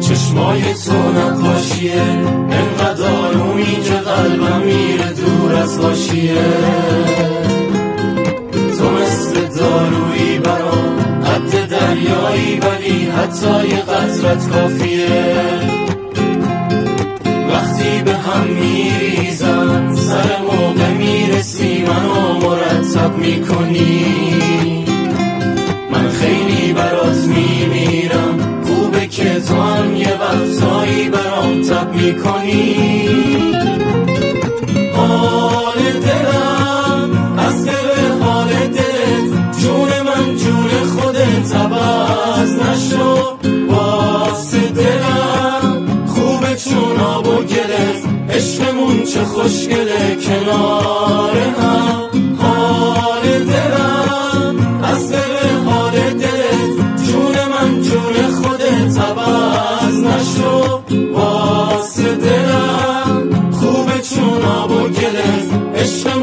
چشمای تو نقاشیه. انقدر آرومی که قلبم میره دور از باشیه تو مثل دارویی برام قد دریایی ولی حتی یه قطرت کافیه. وقتی به هم میریزم سر موقع می‌رسی منو مرتب می‌کنی. که تو هم یه وقتایی برام تب می‌کنی. حال دلم از دل حال دلت جون من جون خودت عوض نشو. واسه دلم خوبه چون آب و گلت عشقمون چه خوشگله کنار هم.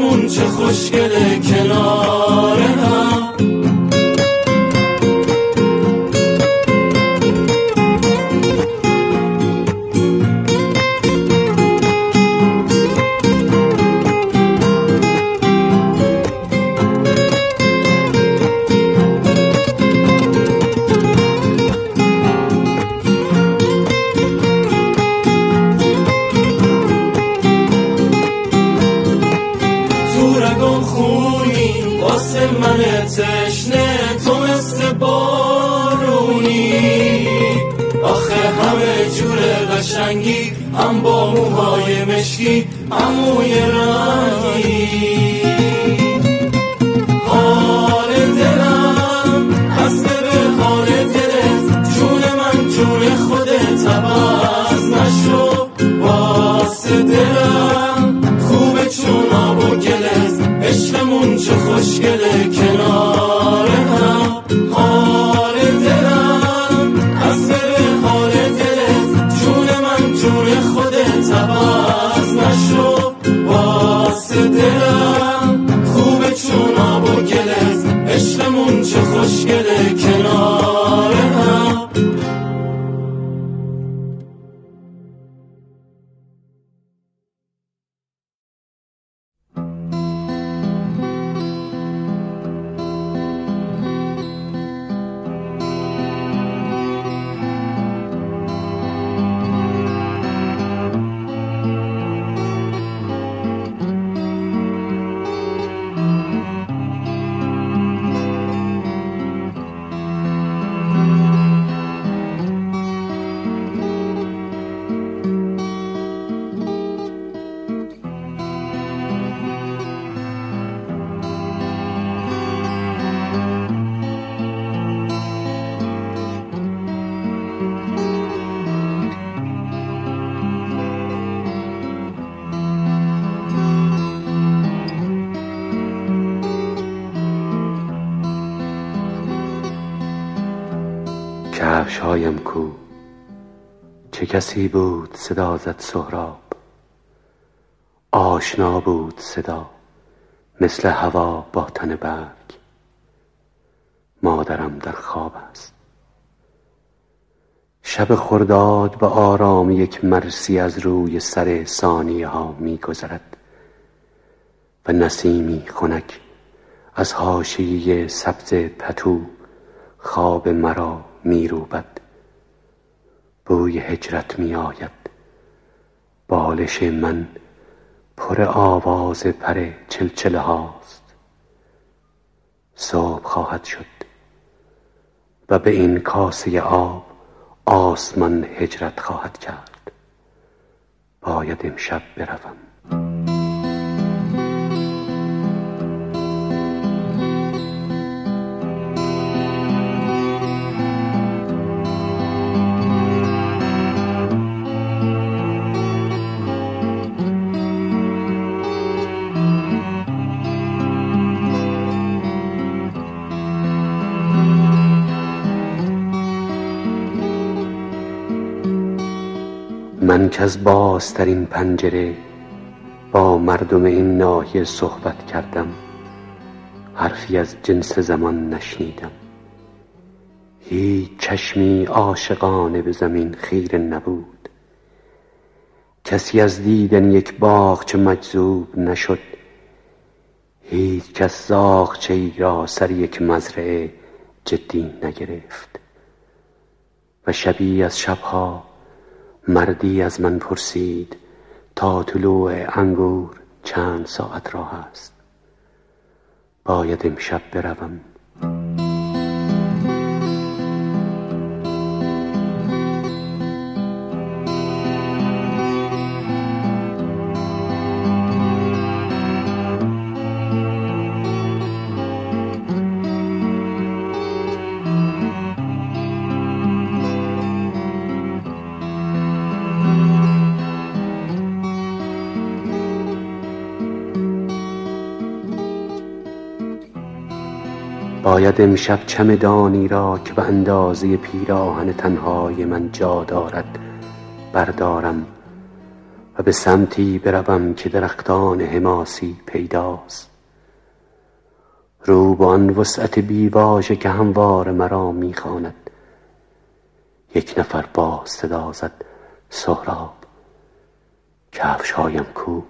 عشقمون چه خوشگله قشنگی هم با موهای مشکی هم موی رنگی. حال دلم از به حال دلت جون من جون خودت عوض نشو. واسه دلم خوبه چون آب و گلت عشقمون چه خوشگله صدا زد سهراب. آشنا بود صدا مثل هوا با تن برگ. مادرم در خواب است. شب خرداد به آرامی یک مرسی از روی سر ثانیه ها می گذرد و نسیمی خنک از حاشیه سبز پتو خواب مرا می روبد بوی هجرت می آید بالش من پر آواز پر چلچله هاست. صبح خواهد شد و به این کاسه آب آسمان هجرت خواهد کرد. باید امشب بروم. من کز بازترین پنجره با مردم این ناحیه صحبت کردم. حرفی از جنس زمان نشنیدم. هیچ چشمی عاشقانه به زمین خیره نبود. کسی از دیدن یک چه مجذوب نشد. هیچ کس زاغچه ای را سر یک مزرعه جدی نگرفت. و شبی از شبها مردی از من پرسید تا طلوع انگور چند ساعت راه است. باید امشب بروم. باید امشب چمدانی را که به اندازه پیراهن تنهای من جا دارد بردارم و به سمتی بروم که درختان حماسی پیداست. رو به آن وسعت بیواژه که هموار مرا می‌خواند یک نفر با صدا زد سهراب کفشهایم کو؟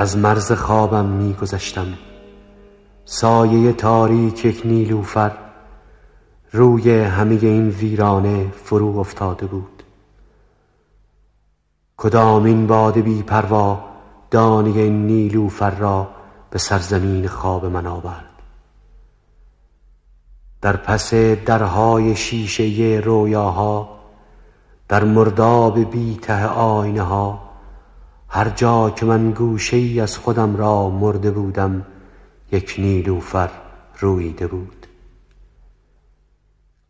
از مرز خوابم می گذشتم سایه تاریک یک نیلوفر روی همه این ویرانه فرو افتاده بود. کدام این باد بی پروا دانه نیلوفر را به سرزمین خواب من آورد. در پس درهای شیشه رویاها در مرداب بی ته آینه ها هر جا که من گوشه ای از خودم را مرده بودم یک نیلوفر رویده بود.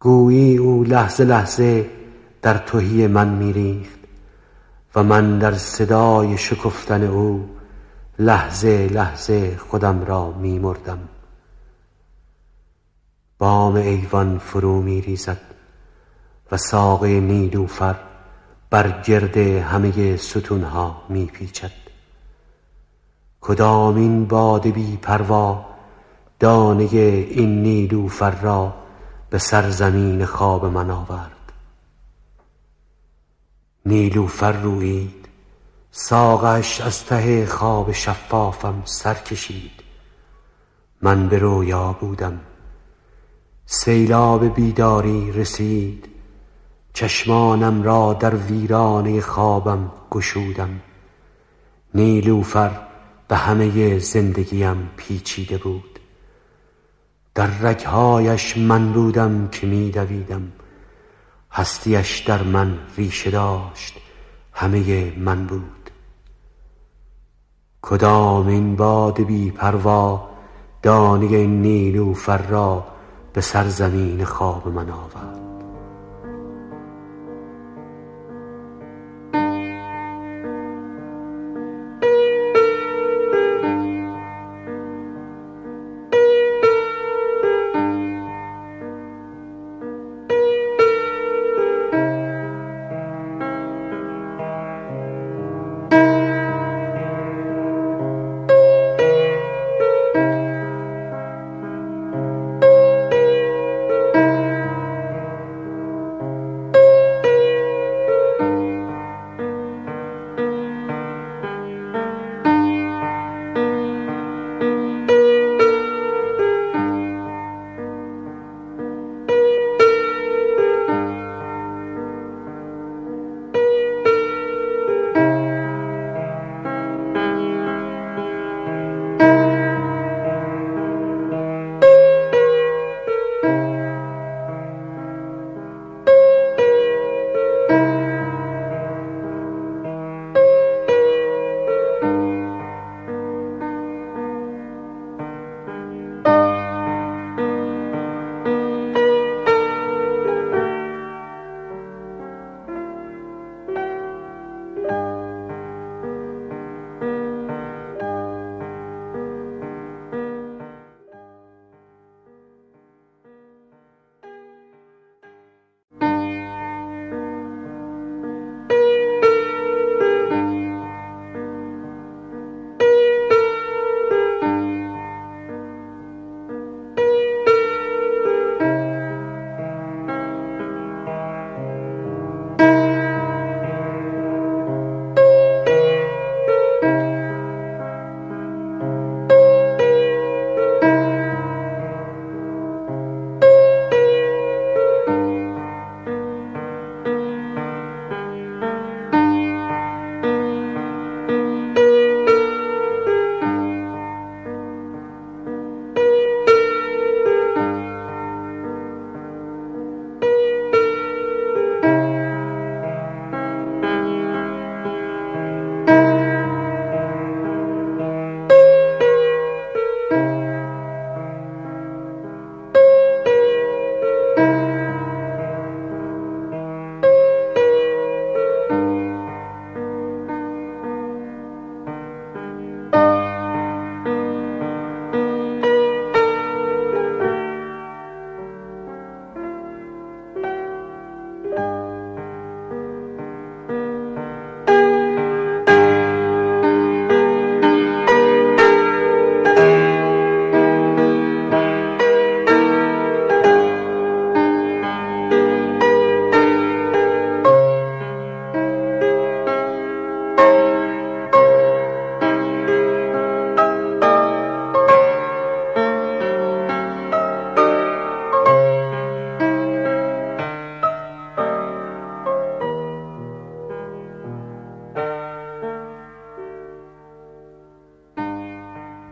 گویی او لحظه لحظه در توهی من میریخت و من در صدای شکفتن او لحظه لحظه خودم را میمردم. بام ایوان فرو میریزد و ساقه نیلوفر بر گرد همه ستونها میپیچد کدام این باد بی پروا دانه این نیلوفر را به سرزمین خواب من آورد. نیلوفر رویید ساقش از ته خواب شفافم سر کشید. من به رویا بودم سیلاب بیداری رسید. چشمانم را در ویرانه خوابم گشودم. نیلوفر به همه زندگیم پیچیده بود. در رگهایش من بودم که می دویدم. هستیش در من ریشه داشت. همه من بود. کدام این باد بی پروا دانه نیلوفر را به سرزمین خواب من آورد؟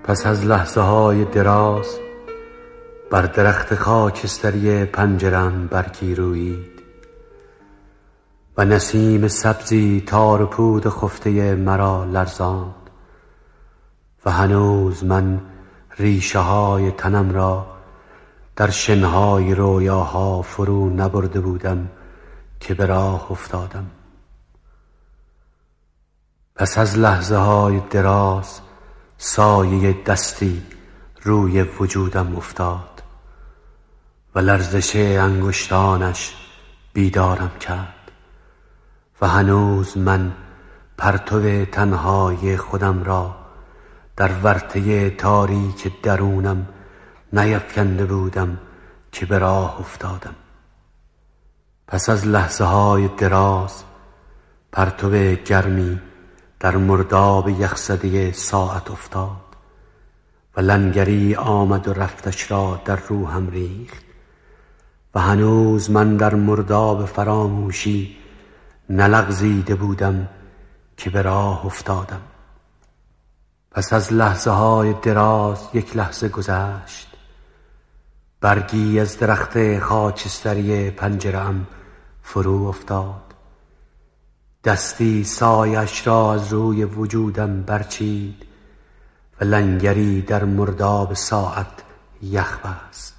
پس از لحظه های دراز بر درخت خاکستری پنجرم برگی رویید و نسیم سبزی تار پود خفته مرا لرزاند و هنوز من ریشه های تنم را در شنهای رویاها فرو نبرده بودم که به راه افتادم. پس از لحظه های دراز سایه دستی روی وجودم افتاد و لرزش انگشتانش بیدارم کرد و هنوز من پرتو تنهای خودم را در ورطه تاریک درونم نیفکنده بودم که به راه افتادم. پس از لحظه های دراز پرتو گرمی در مرداب یخزده ساعت افتاد و لنگری آمد و رفتش را در روحم ریخت و هنوز من در مرداب فراموشی نلغزیده بودم که به راه افتادم. پس از لحظه های دراز یک لحظه گذشت. برگی از درخت خاکستری پنجرم فرو افتاد. دستی سایش را از روی وجودم برچید و لنگری در مرداب ساعت یخ بست.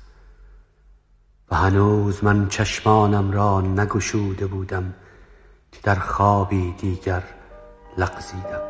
و هنوز من چشمانم را نگشوده بودم که در خوابی دیگر لغزیدم.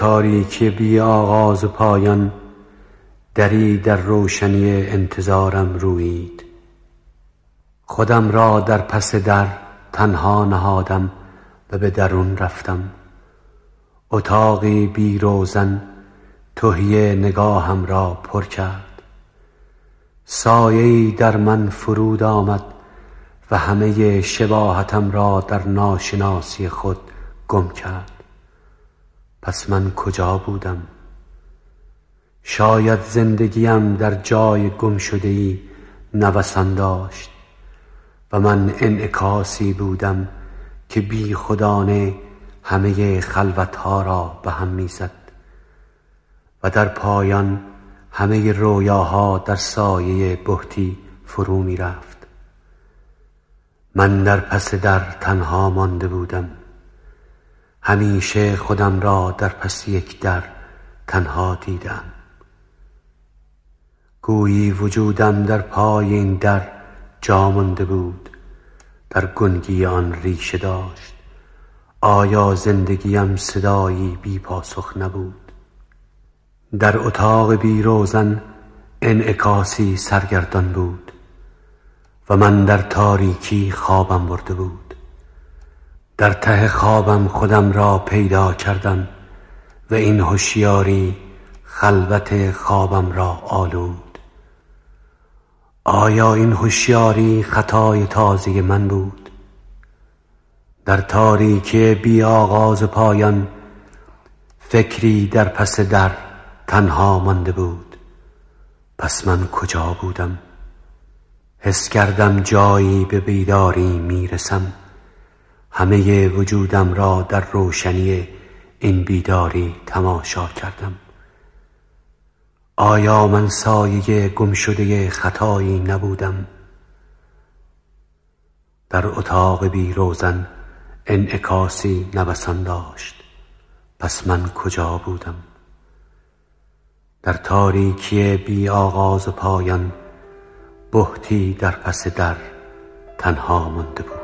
تاریکی بی آغاز و پایان دری در روشنی انتظارم رویید خودم را در پس در تنها نهادم و به درون رفتم. اتاقی بی روزن تهیه نگاهم را پر کرد. سایه در من فرود آمد و همه شباهتم را در ناشناسی خود گم کرد. پس من کجا بودم؟ شاید زندگیم در جای گم شده ای نوسان داشت و من انعکاسی بودم که بی خدانه همه خلوتها را به هم می‌زد و در پایان همه رویاها در سایه بهتی فرو می رفت من در پس در تنها مانده بودم. همیشه خودم را در پس یک در تنها دیدم. گویی وجودم در پای این در جا مانده بود در گنگی آن ریشه داشت. آیا زندگیم صدایی بی پاسخ نبود؟ در اتاق بی روزن انعکاسی سرگردان بود و من در تاریکی خوابم برده بود. در ته خوابم خودم را پیدا کردم و این هوشیاری خلوت خوابم را آلود. آیا این هوشیاری خطای تازه من بود؟ در تاریکی بی آغاز پایان فکری در پس در تنها مانده بود. پس من کجا بودم؟ حس کردم جایی به بیداری می‌رسم. همه وجودم را در روشنی این بیداری تماشا کردم. آیا من سایه گم شده خطایی نبودم؟ در اتاق بی روزن انعکاسی نوسان داشت. پس من کجا بودم؟ در تاریکی بی آغاز پایان بهتی در پس در تنها مانده بود.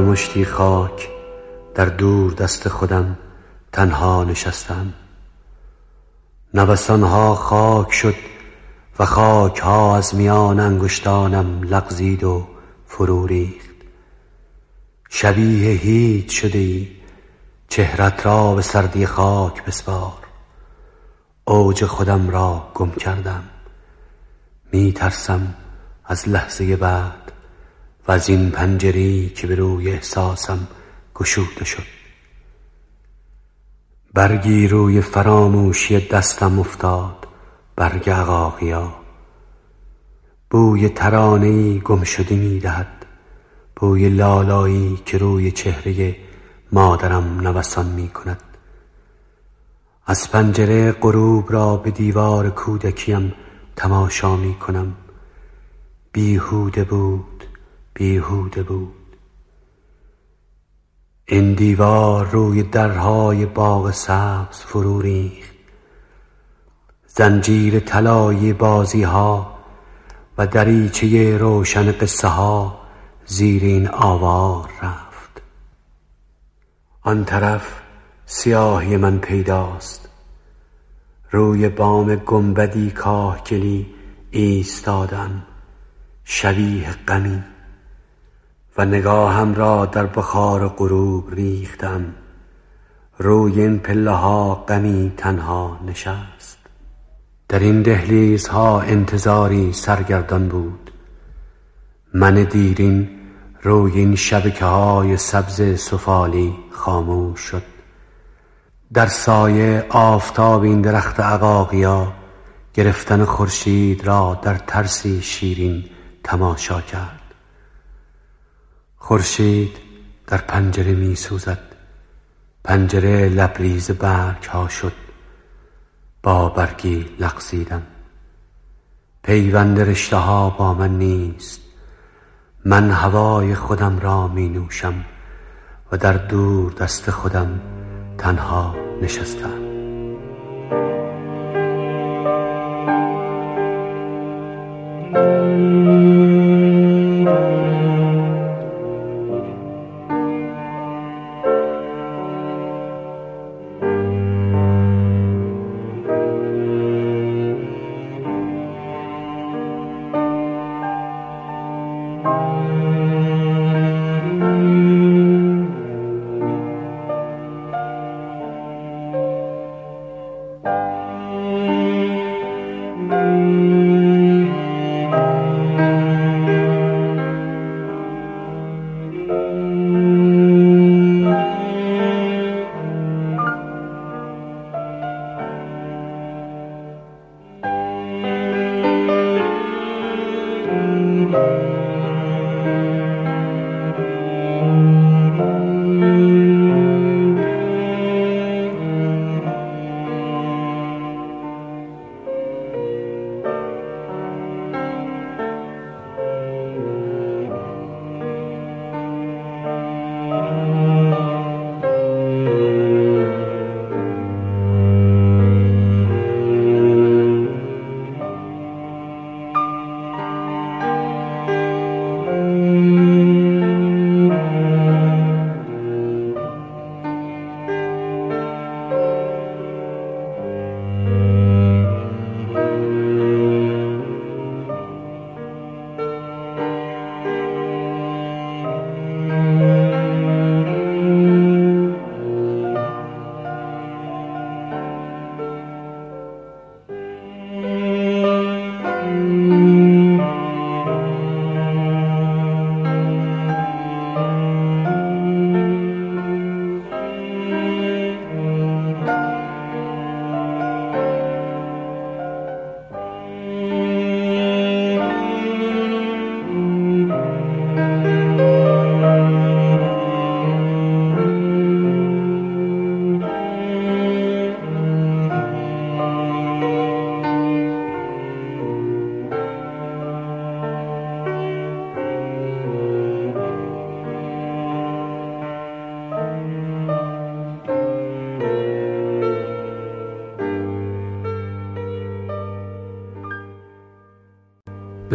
کنار مشتی خاک در دور دست خودم تنها نشستم. نوسانها خاک شد و خاک ها از میان انگشتانم لغزید و فرو ریخت. شبیه هیچ شده ای چهرت را به سردی خاک بسپار. اوج خودم را گم کردم. می ترسم از لحظه بعد از این پنجری که به روی احساسم گشوده شد. برگی روی فراموشی دستم افتاد برگ عقاقیا. بوی ترانهای گم شده می دهد بوی لالایی که روی چهره مادرم نوسان می کند از پنجره غروب را به دیوار کودکیم تماشا می کنم بیهوده بود بیهوده بود. این دیوار روی درهای باغ سبز فرو ریخت. زنجیر طلایی بازی ها و دریچه روشن قصه ها زیر این آوار رفت. آن طرف سیاهی من پیداست. روی بام گنبدی کاهگلی ایستادم. شبیه غمی. نگاهم را در بخار غروب ریختم. روی این پله ها غمی تنها نشست. در این دهلیزها انتظاری سرگردان بود. من دیرین روی این شبکه های سبز سفالی خاموش شد. در سایه آفتاب این درخت عقاقیا گرفتن خورشید را در ترسی شیرین تماشا کرد. خورشید در پنجره می سوزد. پنجره لبریز برگ ها شد. با برگی لغزیدم. پیوند رشته ها با من نیست. من هوای خودم را می نوشم و در دور دست خودم تنها نشستم.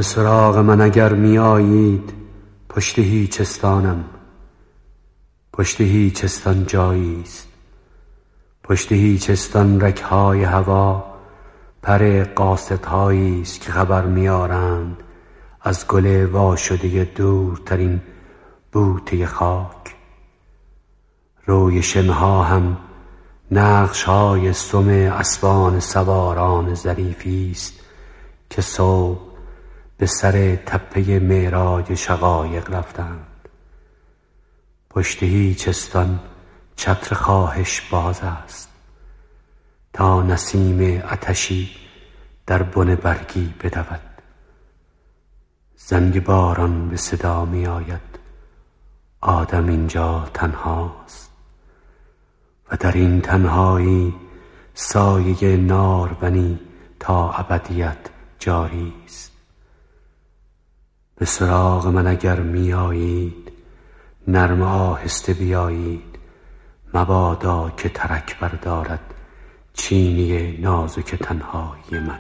سراغ من اگر می آیید پشت هیچستانم. پشت هیچستان جایی است. پشت هیچستان رکهای هوا پر قاصدهایی است که خبر میآرند از گل واشده دورترین بوته خاک. روی شنها هم نقش های سم اسبان سواران ظریفی است که صبح به سر تپه معراج شقایق رفتند. پشت هیچستان چتر خواهش باز است. تا نسیم اتشی در بن برگی بدود. زنگ باران به صدا می آید. آدم اینجا تنهاست. و در این تنهایی سایه نارونی تا ابدیت جاری است. به سراغ من اگر میآیید نرم آهسته بیایید. مبادا که ترک بردارد چینی نازک تنهایی من.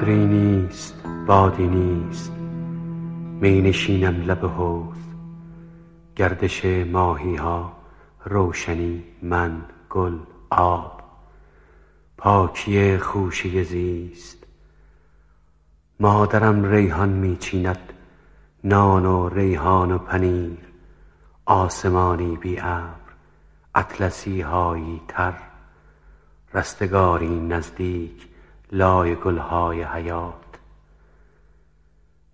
ابری نیست بادی نیست. می نشینم لب حوض. گردش ماهی ها روشنی من گل آب. پاکی خوشه زیست. مادرم ریحان می چیند. نان و ریحان و پنیر. آسمانی بی ابر اطلسی هایی تر. رستگاری نزدیک لای گلهای حیات.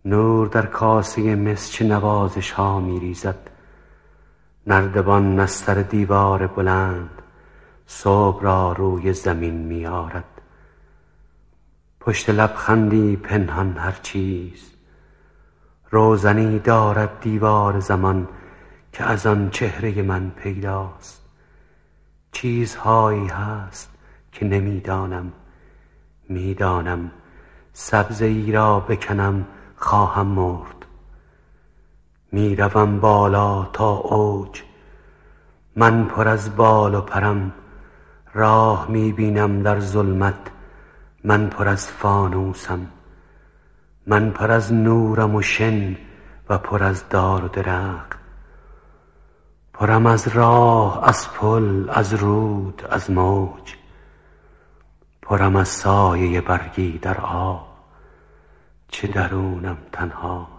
نور در کاسه مس چه نوازش ها می ریزد نردبان نستر دیوار بلند صبح را روی زمین می آرد پشت لبخندی پنهان هر چیز. روزنی دارد دیوار زمان که از آن چهره من پیداست. چیزهایی هست که نمی‌دانم. می‌دانم سبزه ای را بکنم خواهم مرد. می‌روم بالا تا اوج من پر از بال و پرم. راه می‌بینم در ظلمت من پر از فانوسم. من پر از نورم و شن و پر از دار و درخت. پرم از راه از پل از رود از موج. پرم از سایه برگی در آب چه درونم تنهاست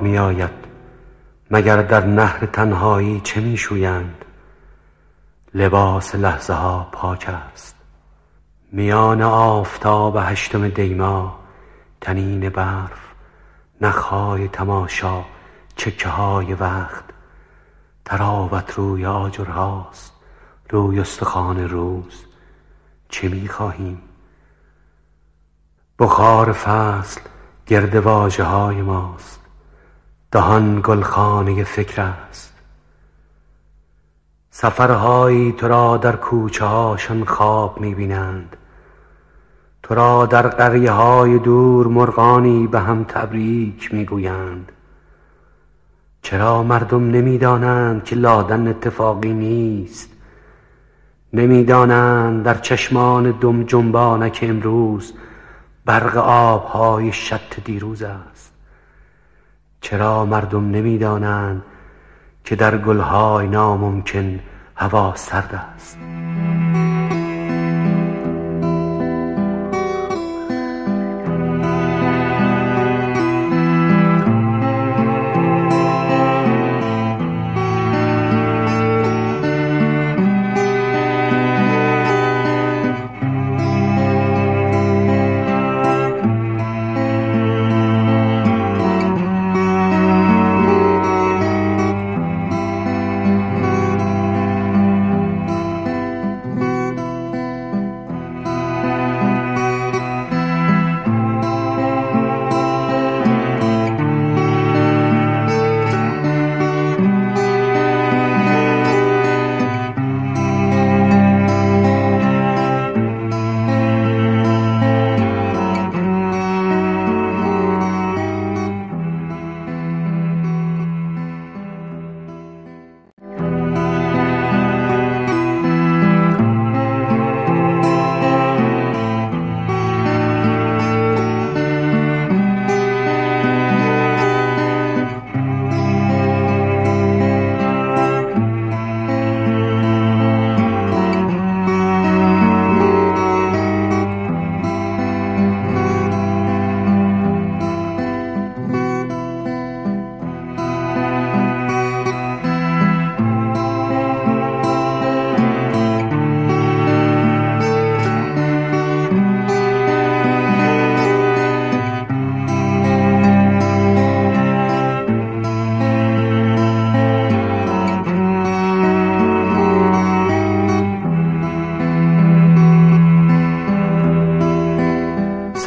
می آید مگر در نهر تنهایی چه می شویند لباس لحظه ها پاک است. میان آفتاب هشتم دیما تنین برف نخهای تماشا چکه های وقت. تراوت روی آجرهاست روی استخوان روز. چه می خواهیم بخار فصل گرد واژه های ماست. دهان گلخانه فکر است. سفرهایی تو را در کوچه هاشان خواب می بینند تو را در قریه های دور مرغانی به هم تبریک می گویند چرا مردم نمی‌دانند که لادن اتفاقی نیست؟ نمی‌دانند در چشمان دم جنبانک امروز برق آبهای شط دیروز است. چرا مردم نمی‌دانند که در گلهای ناممکن هوا سرد است؟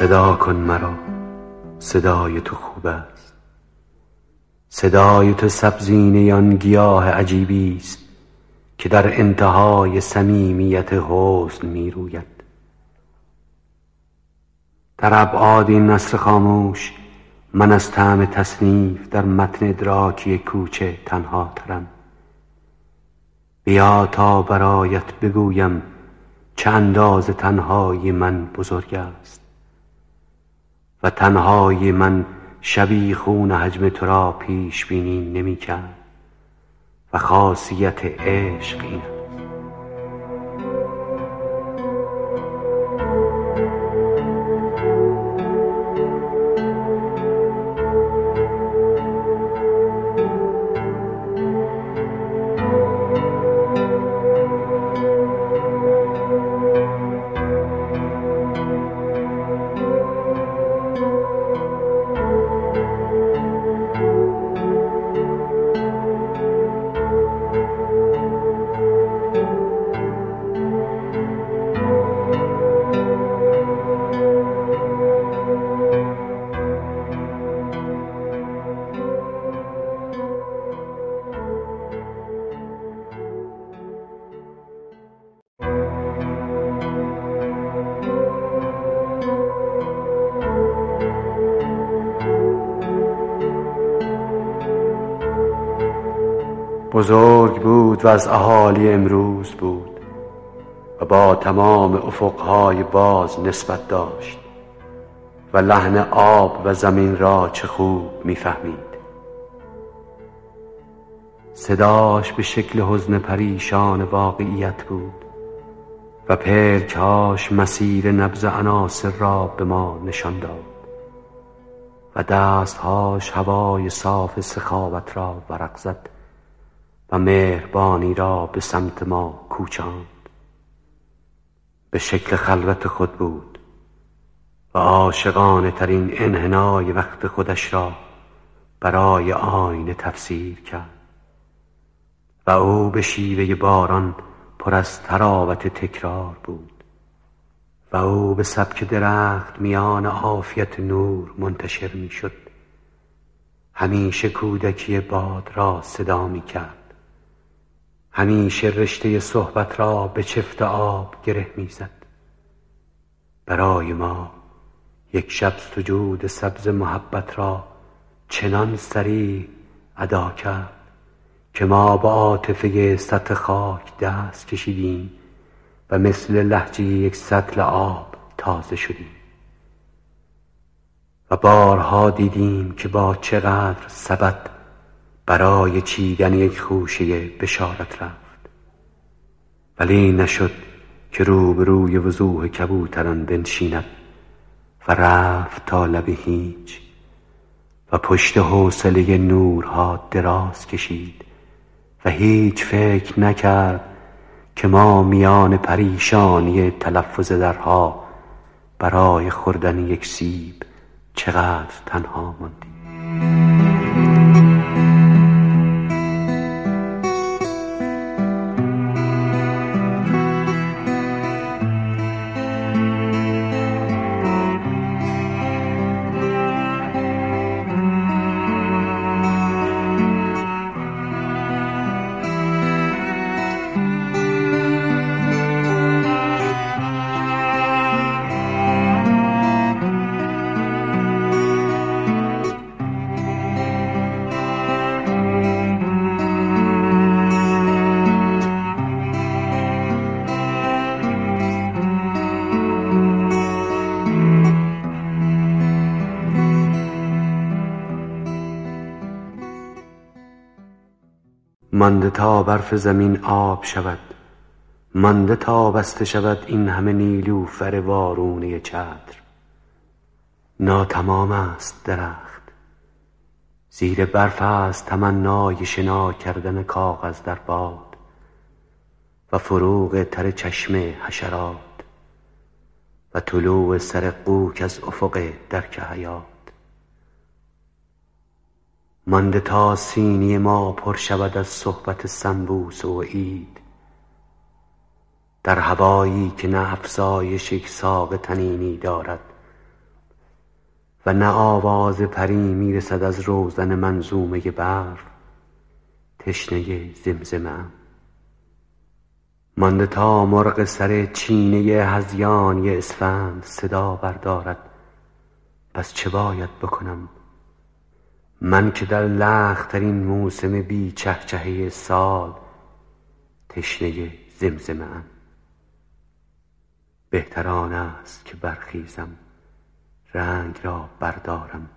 صدا کن مرا صدای تو خوب است. صدای تو سبزینه آن گیاه عجیبی است که در انتهای صمیمیت حسن می روید. در ابعاد این نصر خاموش من از طعم تصنیف در متن ادراکی کوچه تنها ترم. بیا تا برایت بگویم چه انداز تنهایی من بزرگ است. و تنهایی من شبی خون حجم تو را پیش بینی نمی کرد. و خاصیت عشق این بزرگ بود و از اهالی امروز بود و با تمام افقهای باز نسبت داشت و لحن آب و زمین را چه خوب می‌فهمید. صداش به شکل حزن پریشان واقعیت بود و پلکهاش مسیر نبز عناصر را به ما نشان داد و دستهاش هوای صاف سخاوت را ورق زد. مهربانی را به سمت ما کوچاند. به شکل خلوت خود بود و عاشقانه ترین انحنای وقت خودش را برای آینه تفسیر کرد و او به شیوه باران پر از تراوت تکرار بود و او به سبک درخت میان عافیت نور منتشر می شد همیشه کودکی باد را صدا می کرد همیشه رشته صحبت را به چفت آب گره می‌زد. برای ما یک شب سجود سبز محبت را چنان سریع ادا کرد که ما با عاطفه سطح خاک دست کشیدیم و مثل لحجه یک سطل آب تازه شدیم. و بارها دیدیم که با چقدر سبد برای چیدن یک خوشه بشارت رفت. ولی نشد که روبروی وضوح کبوتران بنشیند و رفت تا لب هیچ و پشت حوصله نورها دراز کشید و هیچ فکر نکرد که ما میان پریشانی تلفظ درها برای خوردن یک سیب چقدر تنها ماندیم. برف زمین آب شود. مانده تا بسته شود این همه نیلوفر وارونه چتر. ناتمام است درخت. زیر برف است تمنای شنا کردن کاغذ در باد و فروغ تر چشم حشرات و طلوع سر قوک از افق درک حیات. مانده تا سینی ما پر شود از صحبت سنبوس و عید. در هوایی که نه افزایش یک ساق تنینی دارد و نه آواز پری می‌رسد از روزن منظومه برف تشنه زمزمه مانده تا مرغ سر چینه هزیانی اسفند صدا بردارد. پس چه باید بکنم؟ من که در لخترین موسم بی چهچهه سال تشنه زمزمه ام بهتران است که برخیزم رنگ را بردارم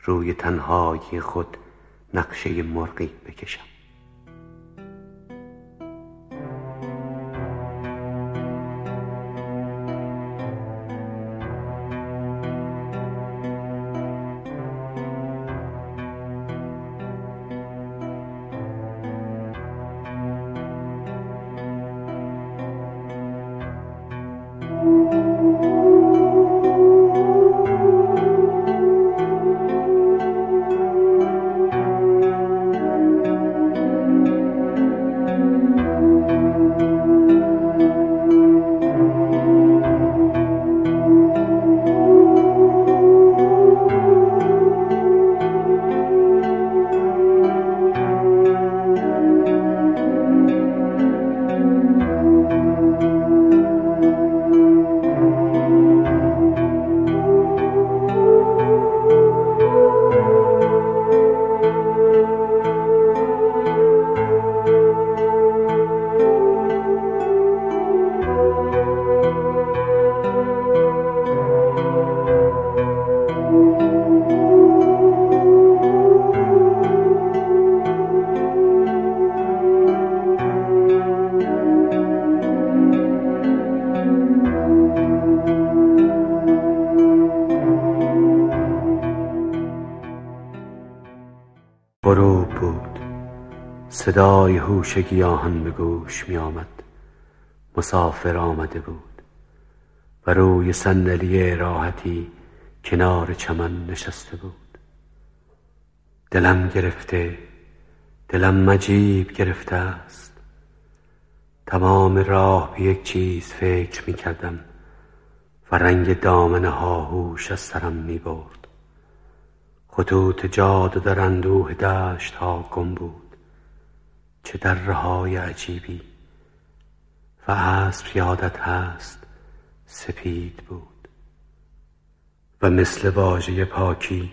روی تنهایی خود نقشه مرغی بکشم. صدای هوش گیاهان به گوش می آمد مسافر آمده بود و روی صندلی راحتی کنار چمن نشسته بود. دلم گرفته دلم مجیب گرفته است. تمام راه به یک چیز فکر می کردم و رنگ دامن هاهوش از سرم می برد خطوط جاده در اندوه دشت ها گم بود. چه در رهای عجیبی. و اسب یادت هست سپید بود. و مثل واژه پاکی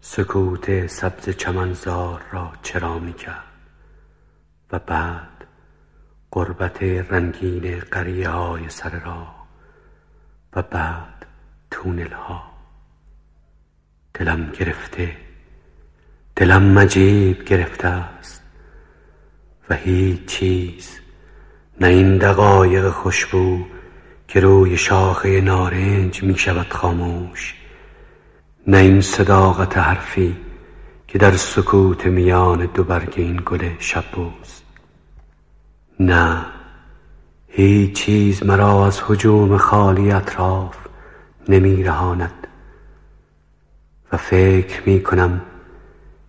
سکوت سبز چمنزار را چرا می کرد و بعد قربت رنگین قریه های سر را و بعد تونل ها دلم گرفته دلم مجیب گرفته است. هیچ چیز. نه این دقایق خوشبو که روی شاخه نارنج می شود خاموش. نه این صداقت حرفی که در سکوت میان دو برگ این گل شبوست. نه هیچ چیز مرا از حجوم خالی اطراف نمی رهاند و فکر می کنم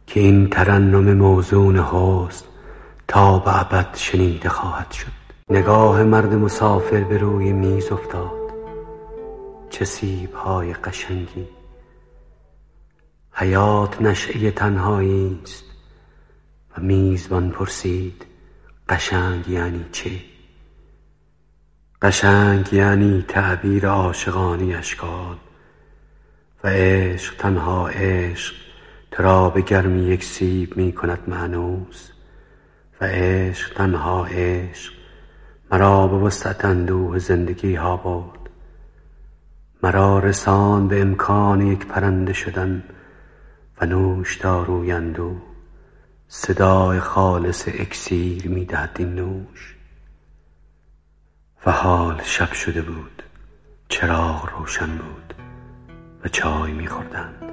که این ترنم موزون حسن تا به ابد شنیده خواهد شد. نگاه مرد مسافر به روی میز افتاد. چه سیب های قشنگی. حیات نشعه تنهایی است. و میزبان پرسید قشنگ یعنی چه؟ قشنگ یعنی تعبیر عاشقانی اشکال و عشق تنها عشق ترا به گرمی یک سیب می کند معنوس. عشق تنها عشق. مرا به وسط اندوه زندگی ها برد. مرا رسان به امکان یک پرنده شدن و نوش داروی اندوه. صدای خالص اکسیر می‌دهد این نوش. و حال شب شده بود. چراغ روشن بود و چای میخوردند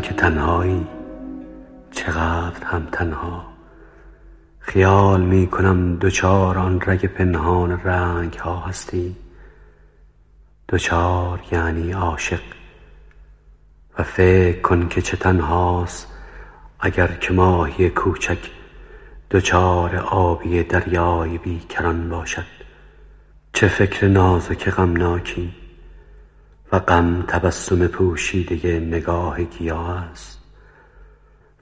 که تنهایی چقدر هم تنها. خیال می کنم دوچار آن رگ پنهان رنگ ها هستی. دوچار یعنی عاشق. و فکر کن که چه تنهاست اگر که ماهی کوچک دوچار آبی دریای بیکران باشد. چه فکر نازک غمناکی و غم تبسم پوشیده نگاه گیاه است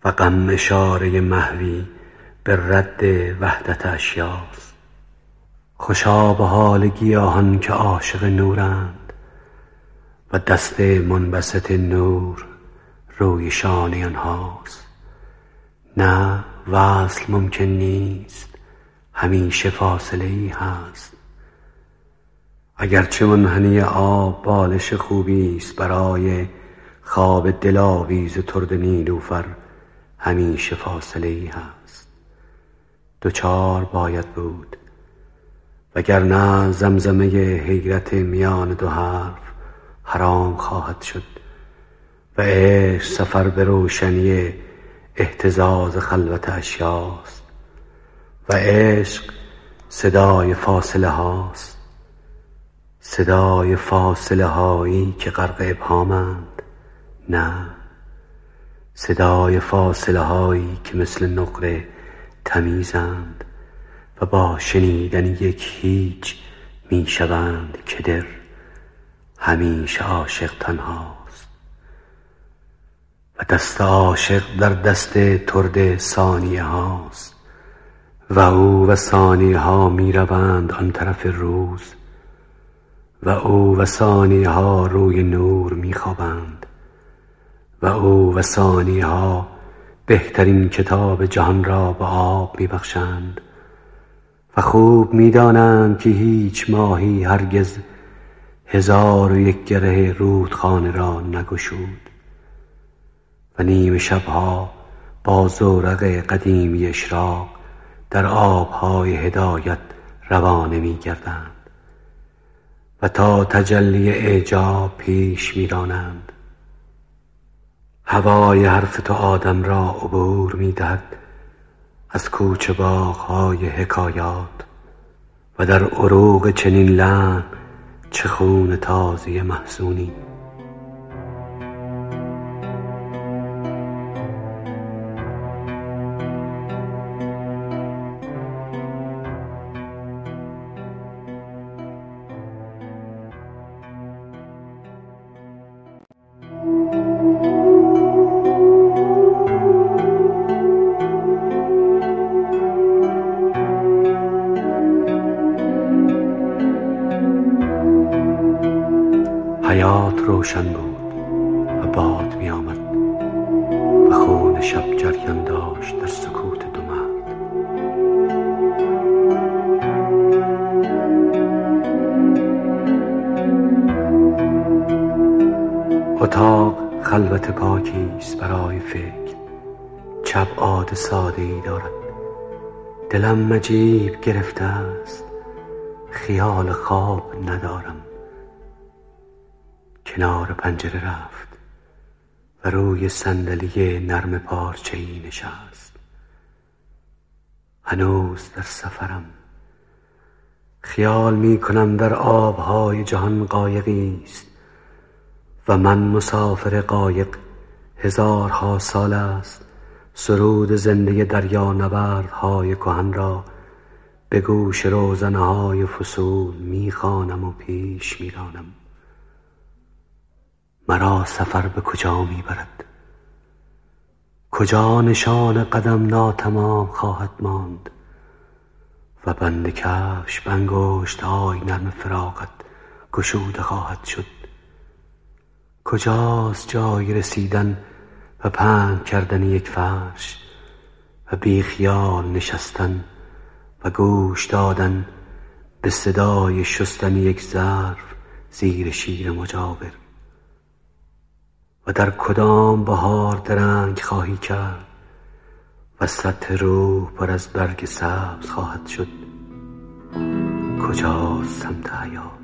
و غم اشاره محوی به رد وحدت اشیاست. خوشا به حال گیاهان که عاشق نورند و دست منبسط نور روی شانه آنهاست. نه وصل ممکن نیست همیشه فاصله ای هست. اگرچه منحنی آب بالش خوبی است برای خواب دلاویز ترد نیلوفر همیشه فاصله ای هست. دوچار باید بود. وگرنه زمزمه حیرت میان دو حرف حرام خواهد شد و عشق سفر به روشنی اهتزاز خلوت اشیاست و عشق صدای فاصله هاست. صدای فاصله هایی که غرق ابهامند. نه. صدای فاصله هایی که مثل نقره تمیزند و با شنیدن یک هیچ می شوند که در همیشه عاشق تنهاست. و دست عاشق در دست ترد ثانیه هاست و او و ثانیه ها می روند آن طرف روز. و او و ثانیه ها روی نور می خوابند و او و ثانیه ها بهترین کتاب جهان را به آب می بخشند و خوب می دانند که هیچ ماهی هرگز هزار و یک گره رودخانه را نگشود. و نیمه شبها با زورق قدیمی اشراق در آبهای هدایت روانه می گردند و تا تجلی اعجاب پیش می رانند هوای حرف تو آدم را عبور می دهد از کوچه باغهای حکایات و در عروق چنین لحن چه خون تازه محزونی. روشن بود و باد می آمد و خون شب جریان داشت در سکوت دو مرد. اتاق خلوت پاکی است برای فکر. چپ عاد ساده ای دارد. دلم مجیب گرفته است. خیال خواب ندارم. کنار پنجره رفت و روی صندلی نرم پارچه ای نشست. هنوز در سفرم. خیال می کنم در آبهای جهان قایقی است و من مسافر قایق هزارها سال است. سرود زنده دریا نبردهای کهن را به گوش روزنه های فصول می خوانم و پیش می رانم مرا سفر به کجا می برد کجا نشان قدم ناتمام خواهد ماند؟ و بند کفش به انگشت های نرم فراغت گشوده خواهد شد. کجاست جای رسیدن و پهن کردن یک فرش و بی خیال نشستن و گوش دادن به صدای شستن یک ظرف زیر شیر مجاور؟ و در کدام بهار درنگ خواهی کرد و سطح روح پر از برگ سبز خواهد شد. کجا سمت حیات؟